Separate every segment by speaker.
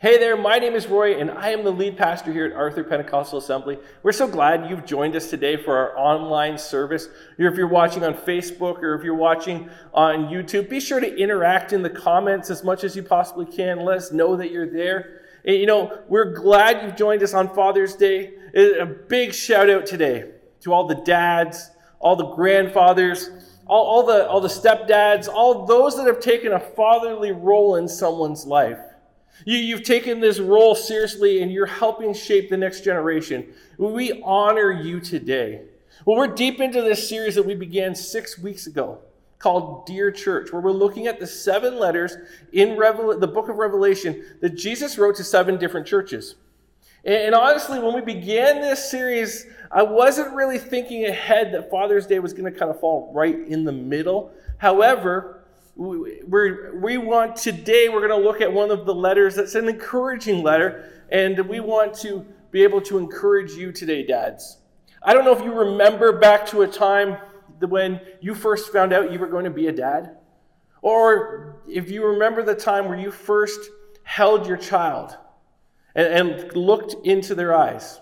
Speaker 1: Hey there, my name is Roy, and I am the lead pastor here at Arthur Pentecostal Assembly. We're so glad you've joined us today for our online service. If you're watching on Facebook or if you're watching on YouTube, be sure to interact in the comments as much as you possibly can. Let us know that you're there. And, you know, we're glad you've joined us on Father's Day. A big shout out today to all the dads, all the grandfathers, all, all the, all the stepdads, all those that have taken a fatherly role in someone's life. You, you've taken this role seriously and you're helping shape the next generation. We honor you today. Well, we're deep into this series that we began six weeks ago called Dear Church, where we're looking at the seven letters in Revel- the book of Revelation that Jesus wrote to seven different churches. And, and honestly, when we began this series, I wasn't really thinking ahead that Father's Day was going to kind of fall right in the middle. However, we're, we want today, we're going to look at one of the letters that's an encouraging letter, and we want to be able to encourage you today, dads. I don't know if you remember back to a time when you first found out you were going to be a dad, or if you remember the time where you first held your child and, and looked into their eyes.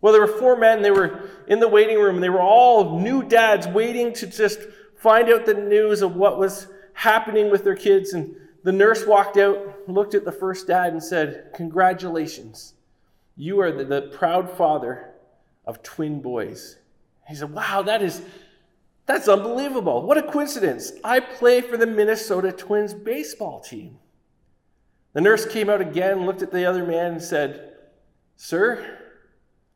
Speaker 1: Well, there were four men, they were in the waiting room, and they were all new dads waiting to just find out the news of what was happening with their kids. And the nurse walked out, looked at the first dad, and said, Congratulations. You are the, the proud father of twin boys. He said, Wow, that is. That's unbelievable. What a coincidence. I play for the Minnesota Twins baseball team. The nurse came out again, looked at the other man, and said, Sir,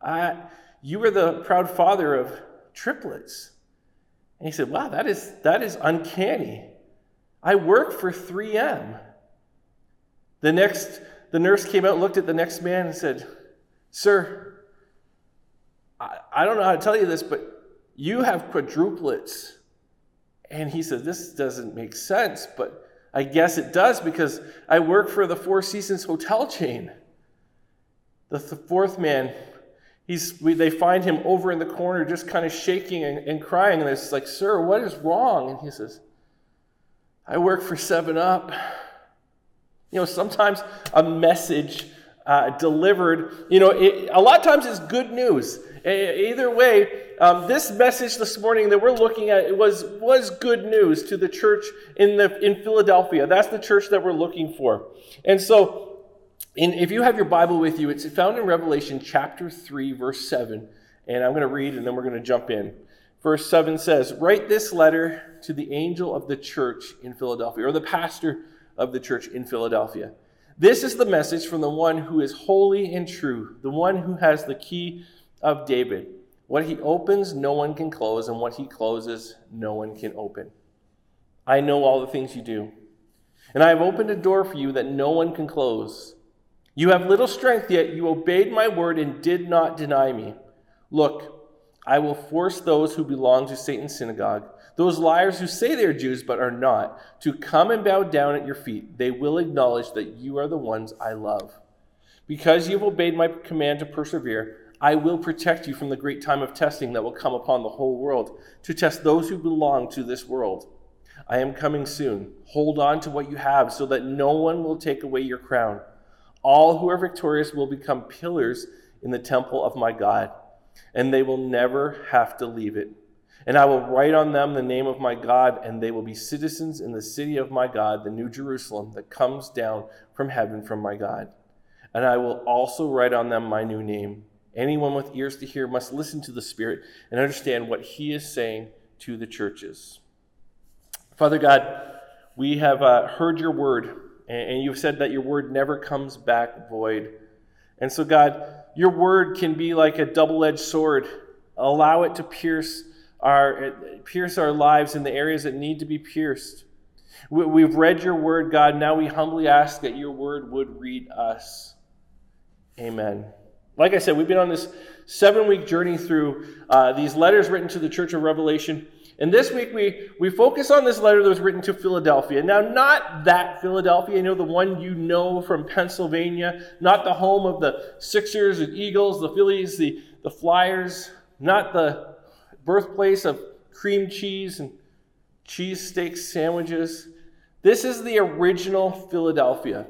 Speaker 1: I, you are the proud father of triplets. And he said, Wow, that is, that is uncanny. I work for 3M. The next, the nurse came out, looked at the next man, and said, Sir, I, I don't know how to tell you this, but you have quadruplets. And he said, This doesn't make sense, but I guess it does because I work for the Four Seasons hotel chain. The th- fourth man, he's, we, they find him over in the corner just kind of shaking and, and crying. And it's like, Sir, what is wrong? And he says, I work for 7 Up. You know, sometimes a message uh, delivered, you know, it, a lot of times it's good news. Either way, um, this message this morning that we're looking at was, was good news to the church in, the, in Philadelphia. That's the church that we're looking for. And so, in, if you have your Bible with you, it's found in Revelation chapter 3, verse 7. And I'm going to read and then we're going to jump in. Verse 7 says, Write this letter to the angel of the church in Philadelphia, or the pastor of the church in Philadelphia. This is the message from the one who is holy and true, the one who has the key of David. What he opens, no one can close, and what he closes, no one can open. I know all the things you do, and I have opened a door for you that no one can close. You have little strength, yet you obeyed my word and did not deny me. Look, I will force those who belong to Satan's synagogue, those liars who say they're Jews but are not, to come and bow down at your feet. They will acknowledge that you are the ones I love. Because you've obeyed my command to persevere, I will protect you from the great time of testing that will come upon the whole world, to test those who belong to this world. I am coming soon. Hold on to what you have so that no one will take away your crown. All who are victorious will become pillars in the temple of my God and they will never have to leave it. And I will write on them the name of my God, and they will be citizens in the city of my God, the New Jerusalem that comes down from heaven from my God. And I will also write on them my new name. Anyone with ears to hear must listen to the Spirit and understand what He is saying to the churches. Father God, we have uh, heard your word, and you've said that your word never comes back void. And so, God, your word can be like a double edged sword. Allow it to pierce our, pierce our lives in the areas that need to be pierced. We've read your word, God. Now we humbly ask that your word would read us. Amen. Like I said, we've been on this seven week journey through uh, these letters written to the church of Revelation. And this week we, we focus on this letter that was written to Philadelphia. Now, not that Philadelphia, you know, the one you know from Pennsylvania, not the home of the Sixers and Eagles, the Phillies, the, the Flyers, not the birthplace of cream cheese and cheese steak sandwiches. This is the original Philadelphia.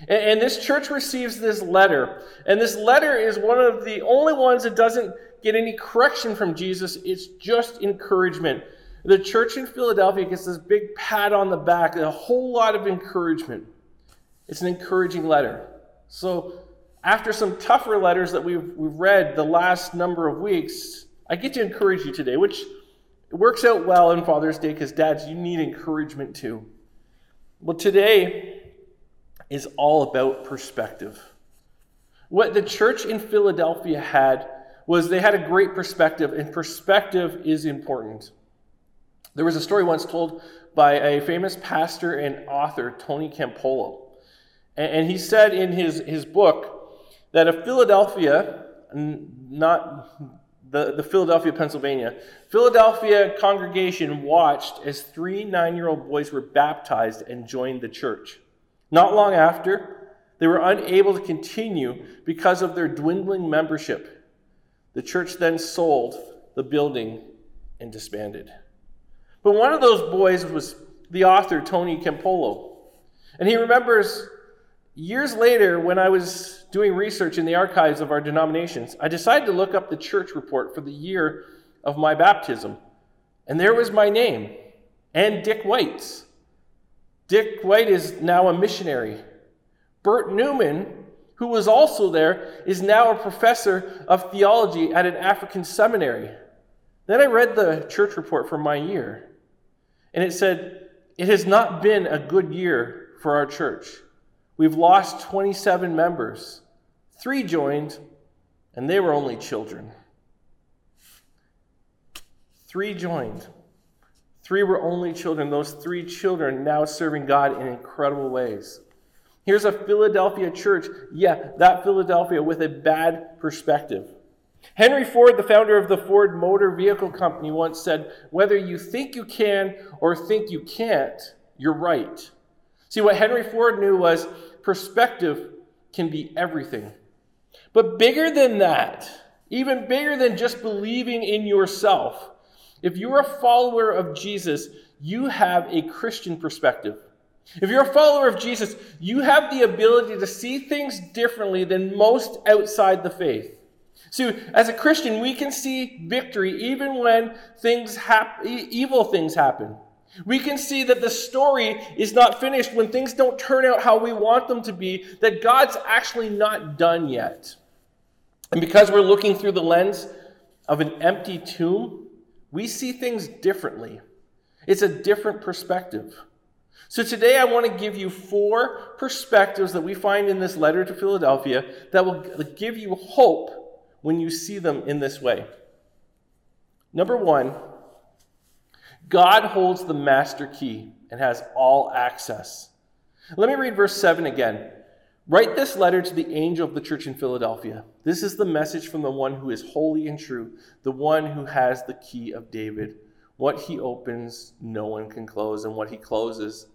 Speaker 1: And, and this church receives this letter. And this letter is one of the only ones that doesn't get any correction from Jesus, it's just encouragement. The church in Philadelphia gets this big pat on the back, a whole lot of encouragement. It's an encouraging letter. So, after some tougher letters that we've, we've read the last number of weeks, I get to encourage you today, which works out well in Father's Day because, dads, you need encouragement too. Well, today is all about perspective. What the church in Philadelphia had was they had a great perspective, and perspective is important. There was a story once told by a famous pastor and author, Tony Campolo. And he said in his, his book that if Philadelphia, not the, the Philadelphia, Pennsylvania, Philadelphia congregation watched as three nine year old boys were baptized and joined the church. Not long after, they were unable to continue because of their dwindling membership. The church then sold the building and disbanded. But one of those boys was the author, Tony Campolo. And he remembers years later, when I was doing research in the archives of our denominations, I decided to look up the church report for the year of my baptism. And there was my name and Dick White's. Dick White is now a missionary. Bert Newman who was also there, is now a professor of theology at an African seminary. Then I read the church report for my year, and it said, It has not been a good year for our church. We've lost 27 members. Three joined, and they were only children. Three joined. Three were only children. Those three children now serving God in incredible ways. Here's a Philadelphia church, yeah, that Philadelphia with a bad perspective. Henry Ford, the founder of the Ford Motor Vehicle Company, once said, Whether you think you can or think you can't, you're right. See, what Henry Ford knew was perspective can be everything. But bigger than that, even bigger than just believing in yourself, if you're a follower of Jesus, you have a Christian perspective. If you're a follower of Jesus, you have the ability to see things differently than most outside the faith. So, as a Christian, we can see victory even when things hap- evil things happen. We can see that the story is not finished when things don't turn out how we want them to be, that God's actually not done yet. And because we're looking through the lens of an empty tomb, we see things differently. It's a different perspective. So today I want to give you four perspectives that we find in this letter to Philadelphia that will give you hope when you see them in this way. Number one, God holds the master key and has all access. Let me read verse 7 again. Write this letter to the angel of the church in Philadelphia. This is the message from the one who is holy and true, the one who has the key of David. What he opens, no one can close, and what he closes,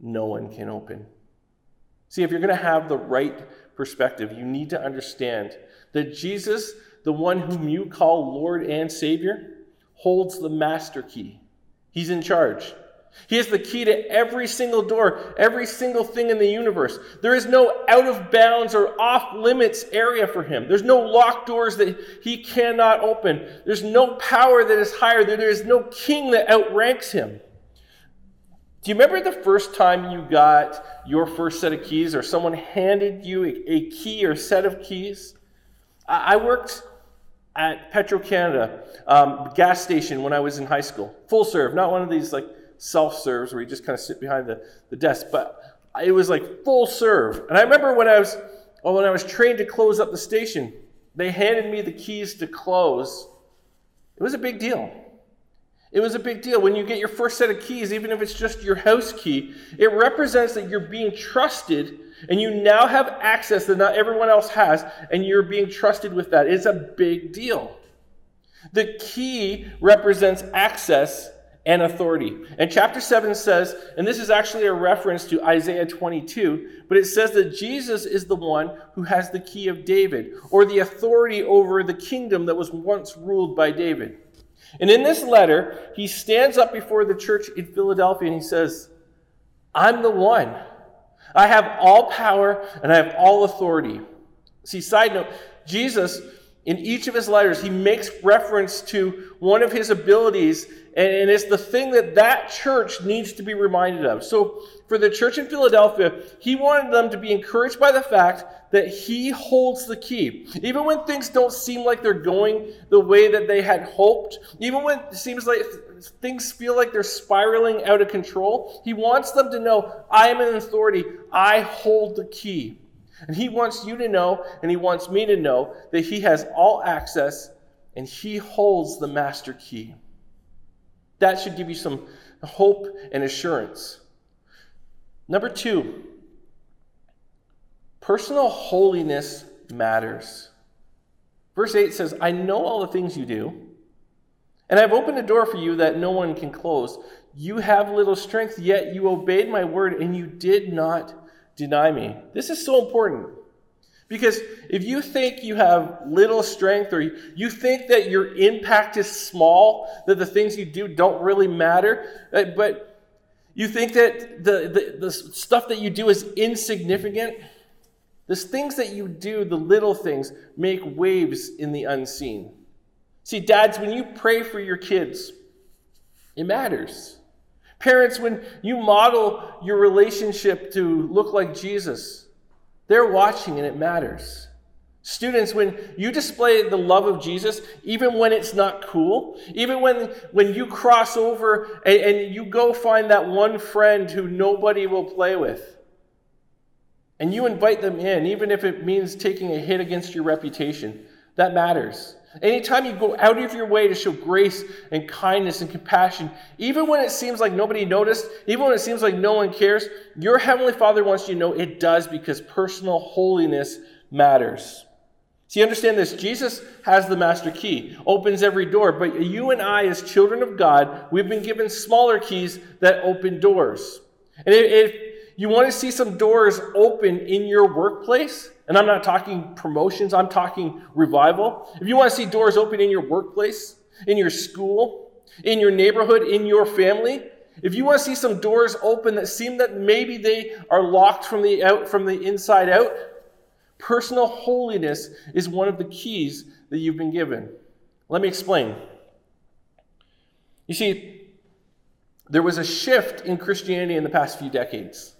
Speaker 1: no one can open. See, if you're going to have the right perspective, you need to understand that Jesus, the one whom you call Lord and Savior, holds the master key. He's in charge. He has the key to every single door, every single thing in the universe. There is no out of bounds or off limits area for him. There's no locked doors that he cannot open. There's no power that is higher. There is no king that outranks him. Do you remember the first time you got your first set of keys or someone handed you a, key or set of keys? I, I worked at Petro Canada um, gas station when I was in high school. Full serve, not one of these like self serves where you just kind of sit behind the, the desk, but it was like full serve. And I remember when I was well, when I was trained to close up the station, they handed me the keys to close. It was a big deal. It was a big deal. When you get your first set of keys, even if it's just your house key, it represents that you're being trusted and you now have access that not everyone else has, and you're being trusted with that. It's a big deal. The key represents access and authority. And chapter 7 says, and this is actually a reference to Isaiah 22, but it says that Jesus is the one who has the key of David, or the authority over the kingdom that was once ruled by David. And in this letter, he stands up before the church in Philadelphia and he says, I'm the one. I have all power and I have all authority. See, side note, Jesus, in each of his letters, he makes reference to one of his abilities, and it's the thing that that church needs to be reminded of. So, for the church in Philadelphia, he wanted them to be encouraged by the fact that he holds the key. Even when things don't seem like they're going the way that they had hoped, even when it seems like things feel like they're spiraling out of control, he wants them to know, I am an authority, I hold the key. And he wants you to know, and he wants me to know, that he has all access and he holds the master key. That should give you some hope and assurance. Number two, personal holiness matters. Verse 8 says, I know all the things you do, and I've opened a door for you that no one can close. You have little strength, yet you obeyed my word, and you did not deny me. This is so important. Because if you think you have little strength or you think that your impact is small, that the things you do don't really matter, uh, but you think that the, the, the stuff that you do is insignificant, the things that you do, the little things, make waves in the unseen. See, dads, when you pray for your kids, it matters. Parents, when you model your relationship to look like Jesus, they're watching and it matters. Students, when you display the love of Jesus, even when it's not cool, even when, when you cross over and, and you go find that one friend who nobody will play with, and you invite them in, even if it means taking a hit against your reputation, that matters. Anytime you go out of your way to show grace and kindness and compassion, even when it seems like nobody noticed, even when it seems like no one cares, your Heavenly Father wants you to know it does because personal holiness matters. See, understand this Jesus has the master key, opens every door, but you and I, as children of God, we've been given smaller keys that open doors. And if you want to see some doors open in your workplace, and I'm not talking promotions, I'm talking revival. If you want to see doors open in your workplace, in your school, in your neighborhood, in your family, if you want to see some doors open that seem that maybe they are locked from the out from the inside out, personal holiness is one of the keys that you've been given. Let me explain. You see, there was a shift in Christianity in the past few decades.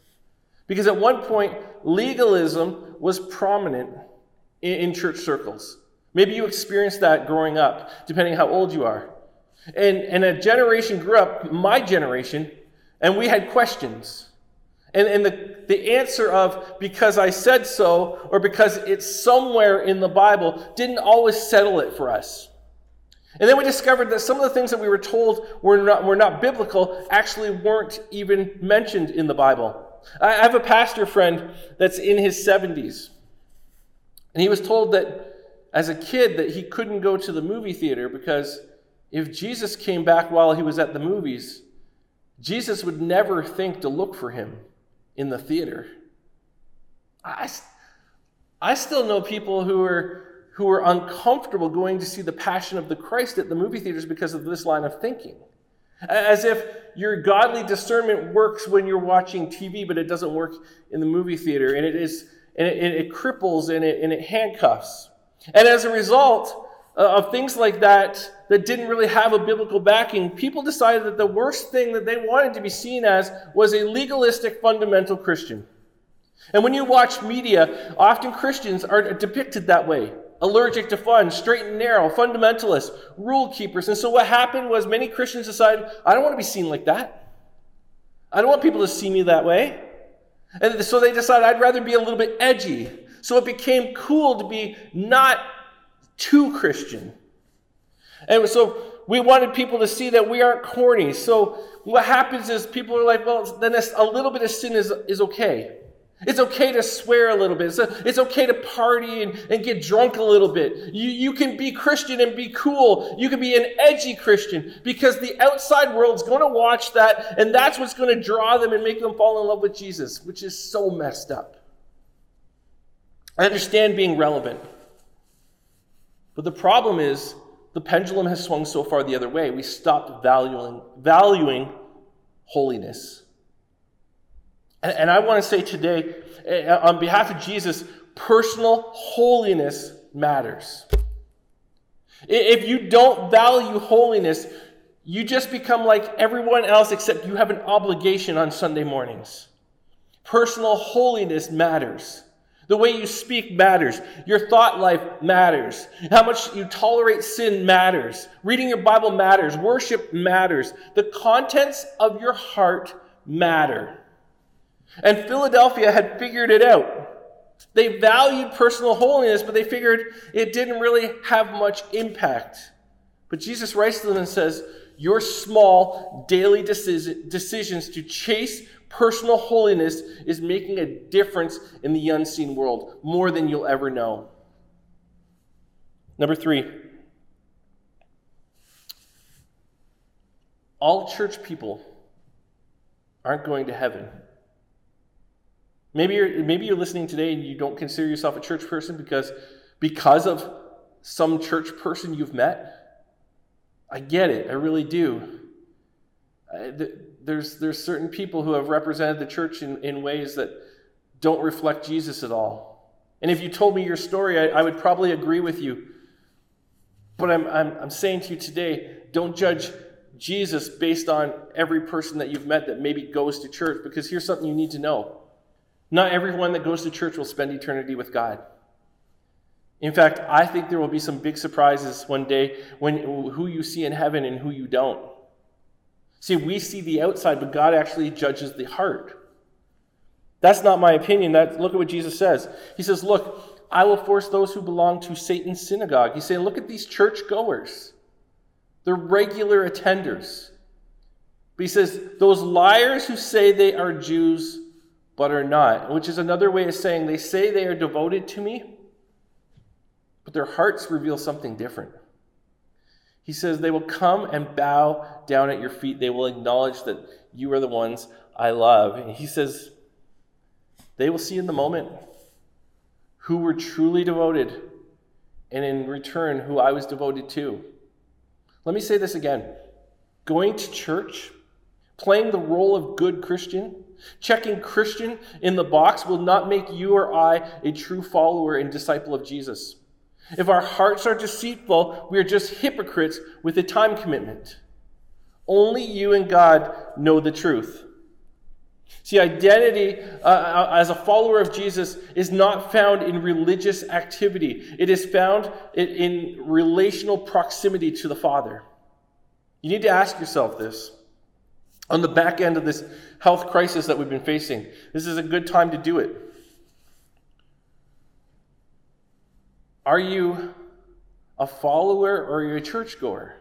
Speaker 1: Because at one point, legalism was prominent in, in church circles. Maybe you experienced that growing up, depending how old you are. And, and a generation grew up, my generation, and we had questions. And, and the, the answer of because I said so or because it's somewhere in the Bible didn't always settle it for us. And then we discovered that some of the things that we were told were not, were not biblical actually weren't even mentioned in the Bible. I have a pastor friend that's in his 70s. And he was told that as a kid that he couldn't go to the movie theater because if Jesus came back while he was at the movies, Jesus would never think to look for him in the theater. I, I still know people who are who are uncomfortable going to see the Passion of the Christ at the movie theaters because of this line of thinking. As if your godly discernment works when you're watching TV, but it doesn't work in the movie theater, and it is and it, it cripples and it, and it handcuffs. And as a result uh, of things like that that didn't really have a biblical backing, people decided that the worst thing that they wanted to be seen as was a legalistic fundamental Christian. And when you watch media, often Christians are depicted that way allergic to fun, straight and narrow, fundamentalists, rule keepers. And so what happened was many Christians decided, I don't want to be seen like that. I don't want people to see me that way. And so they decided I'd rather be a little bit edgy. So it became cool to be not too Christian. And so we wanted people to see that we aren't corny. So what happens is people are like, well, then a little bit of sin is, is okay. It's okay to swear a little bit. It's, a, it's okay to party and, and get drunk a little bit. You, you can be Christian and be cool. You can be an edgy Christian because the outside world's going to watch that and that's what's going to draw them and make them fall in love with Jesus, which is so messed up. I understand being relevant. But the problem is the pendulum has swung so far the other way. We stopped valuing, valuing holiness. And, I want to say today, uh, on behalf of Jesus, personal holiness matters. If you don't value holiness, you just become like everyone else except you have an obligation on Sunday mornings. Personal holiness matters. The way you speak matters. Your thought life matters. How much you tolerate sin matters. Reading your Bible matters. Worship matters. The contents of your heart matter. And Philadelphia had figured it out. They valued personal holiness, but they figured it didn't really have much impact. But Jesus writes to them and says, Your small daily decisions to chase personal holiness is making a difference in the unseen world more than you'll ever know. Number three, all church people aren't going to heaven. Maybe you're, maybe you're listening today and you don't consider yourself a church person because, because of some church person you've met. I get it, I really do. There's, there's certain people who have represented the church in, in ways that don't reflect Jesus at all. And if you told me your story, I, I would probably agree with you. But I'm, I'm, I'm saying to you today don't judge Jesus based on every person that you've met that maybe goes to church, because here's something you need to know. Not everyone that goes to church will spend eternity with God. In fact, I think there will be some big surprises one day when who you see in heaven and who you don't. See, we see the outside, but God actually judges the heart. That's not my opinion. That, look at what Jesus says. He says, Look, I will force those who belong to Satan's synagogue. He's saying, Look at these church goers. They're regular attenders. But he says, Those liars who say they are Jews but are not, which is another way of saying they say they are devoted to me, but their hearts reveal something different. He says, They will come and bow down at your feet. They will acknowledge that you are the ones I love. And he says, They will see in the moment who were truly devoted, and in return, who I was devoted to. Let me say this again going to church, playing the role of good Christian, Checking Christian in the box will not make you or I a true follower and disciple of Jesus. If our hearts are deceitful, we are just hypocrites with a time commitment. Only you and God know the truth. See, identity uh, uh as a follower of Jesus is not found in religious activity, it is found in relational proximity to the Father. You need to ask yourself this on the back end of this health crisis that we've been facing. This is a good time to do it. Are you a follower or are you a churchgoer?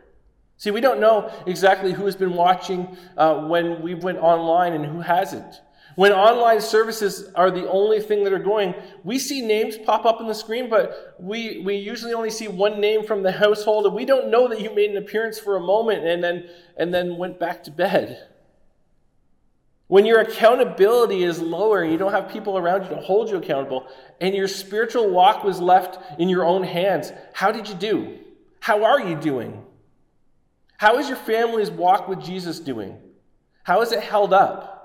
Speaker 1: See, we don't know exactly who has been watching uh, when we went online and who hasn't. When online services are the only thing that are going, we see names pop up on the screen, but we, we usually only see one name from the household, and we don't know that you made an appearance for a moment and then, and then went back to bed. When your accountability is lower and you don't have people around you to hold you accountable, and your spiritual walk was left in your own hands, how did you do? How are you doing? How is your family's walk with Jesus doing? How is it held up?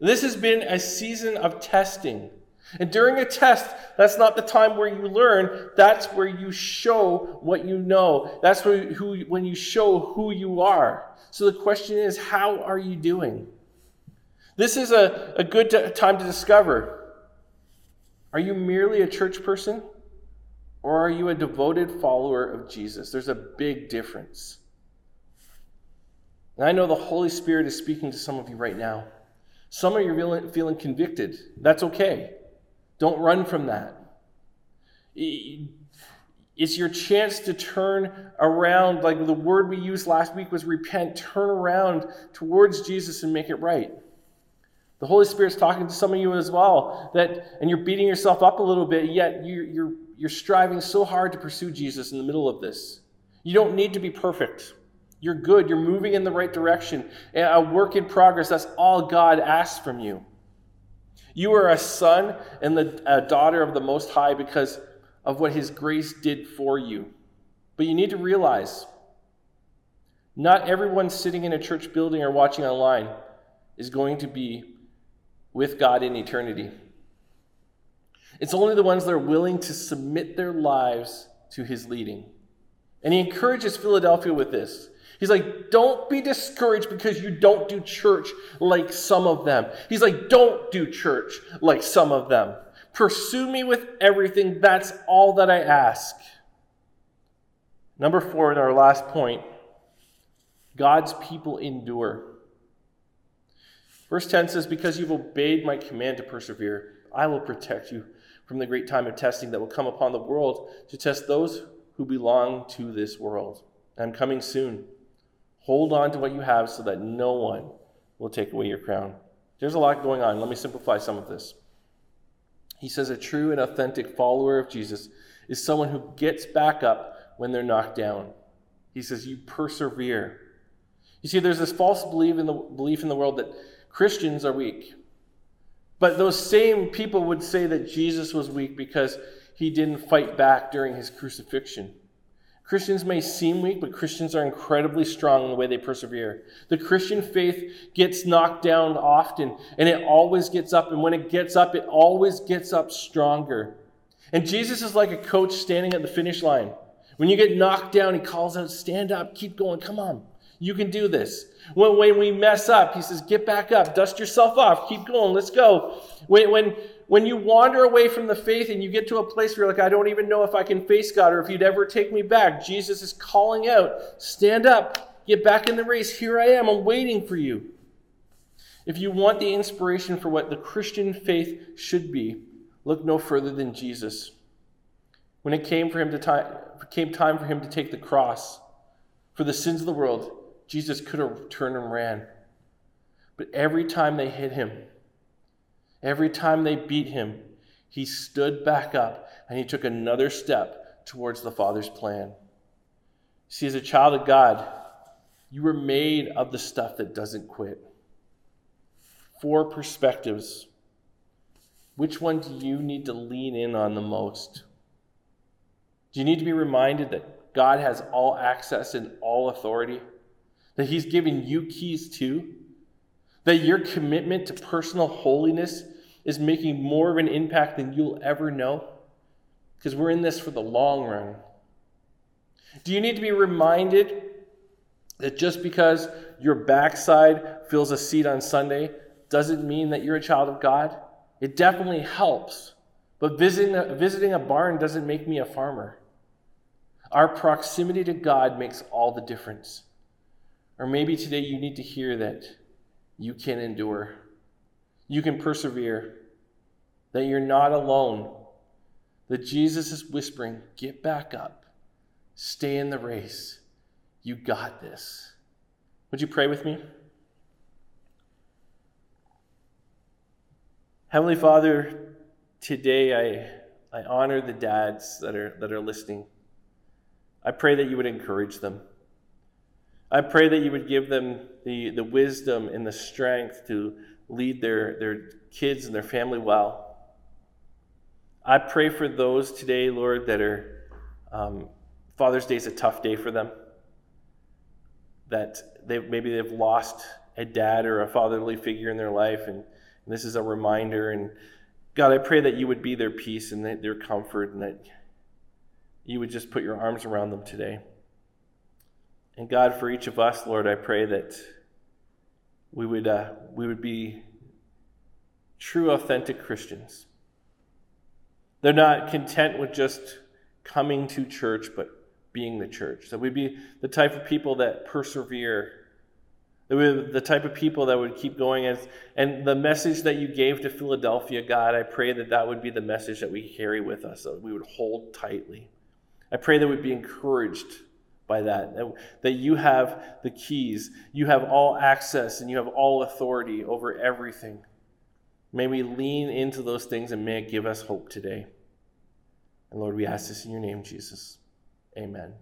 Speaker 1: This has been a season of testing. And during a test, that's not the time where you learn. That's where you show what you know. That's where who, when you show who you are. So the question is, how are you doing? This is a, a good time to discover are you merely a church person or are you a devoted follower of Jesus? There's a big difference. And I know the Holy Spirit is speaking to some of you right now. Some of you are feeling convicted. That's okay. Don't run from that. It's your chance to turn around, like the word we used last week was repent, turn around towards Jesus and make it right. The Holy Spirit's talking to some of you as well, that, and you're beating yourself up a little bit, yet you're, you're, you're striving so hard to pursue Jesus in the middle of this. You don't need to be perfect. You're good. You're moving in the right direction. A work in progress. That's all God asks from you. You are a son and the, a daughter of the Most High because of what His grace did for you. But you need to realize not everyone sitting in a church building or watching online is going to be with God in eternity. It's only the ones that are willing to submit their lives to his leading. And he encourages Philadelphia with this. He's like, don't be discouraged because you don't do church like some of them. He's like, don't do church like some of them. Pursue me with everything. That's all that I ask. Number four, in our last point, God's people endure. Verse 10 says, Because you've obeyed my command to persevere, I will protect you from the great time of testing that will come upon the world to test those who belong to this world. I'm coming soon. Hold on to what you have so that no one will take away your crown. There's a lot going on. Let me simplify some of this. He says a true and authentic follower of Jesus is someone who gets back up when they're knocked down. He says you persevere. You see, there's this false belief in the belief in the world that Christians are weak. But those same people would say that Jesus was weak because he didn't fight back during his crucifixion. Christians may seem weak, but Christians are incredibly strong in the way they persevere. The Christian faith gets knocked down often, and it always gets up. And when it gets up, it always gets up stronger. And Jesus is like a coach standing at the finish line. When you get knocked down, he calls out, Stand up, keep going, come on. You can do this. When, when we mess up, he says, Get back up, dust yourself off, keep going, let's go. When, when, when you wander away from the faith and you get to a place where you're like, I don't even know if I can face God or if you'd ever take me back, Jesus is calling out, Stand up, get back in the race. Here I am, I'm waiting for you. If you want the inspiration for what the Christian faith should be, look no further than Jesus. When it came for him to time, came time for him to take the cross for the sins of the world, Jesus could have turned and ran. But every time they hit him, every time they beat him, he stood back up and he took another step towards the Father's plan. See, as a child of God, you were made of the stuff that doesn't quit. Four perspectives. Which one do you need to lean in on the most? Do you need to be reminded that God has all access and all authority? That He's given you keys too? That your commitment to personal holiness is making more of an impact than you'll ever know? Because we're in this for the long run. Do you need to be reminded that just because your backside fills a seat on Sunday doesn't mean that you're a child of God? It definitely helps. But visiting a, visiting a barn doesn't make me a farmer. Our proximity to God makes all the difference. Or maybe today you need to hear that you can endure, you can persevere, that you're not alone, that Jesus is whispering, Get back up, stay in the race. You got this. Would you pray with me? Heavenly Father, today I, I honor the dads that are, that are listening. I pray that you would encourage them. I pray that you would give them the, the wisdom and the strength to lead their, their kids and their family well. I pray for those today, Lord, that are um, Father's Day is a tough day for them. That they maybe they've lost a dad or a fatherly figure in their life, and, and this is a reminder. And God, I pray that you would be their peace and their comfort, and that you would just put your arms around them today. And God, for each of us, Lord, I pray that we would, uh, we would be true, authentic Christians. They're not content with just coming to church, but being the church. That we'd be the type of people that persevere. The type of people that would keep going. As, and the message that you gave to Philadelphia, God, I pray that that would be the message that we carry with us, that we would hold tightly. I pray that we'd be encouraged by that, that, that you have the keys, you have all access, and you have all authority over everything. May we lean into those things and may it give us hope today. And Lord, we ask this in your name, Jesus. Amen.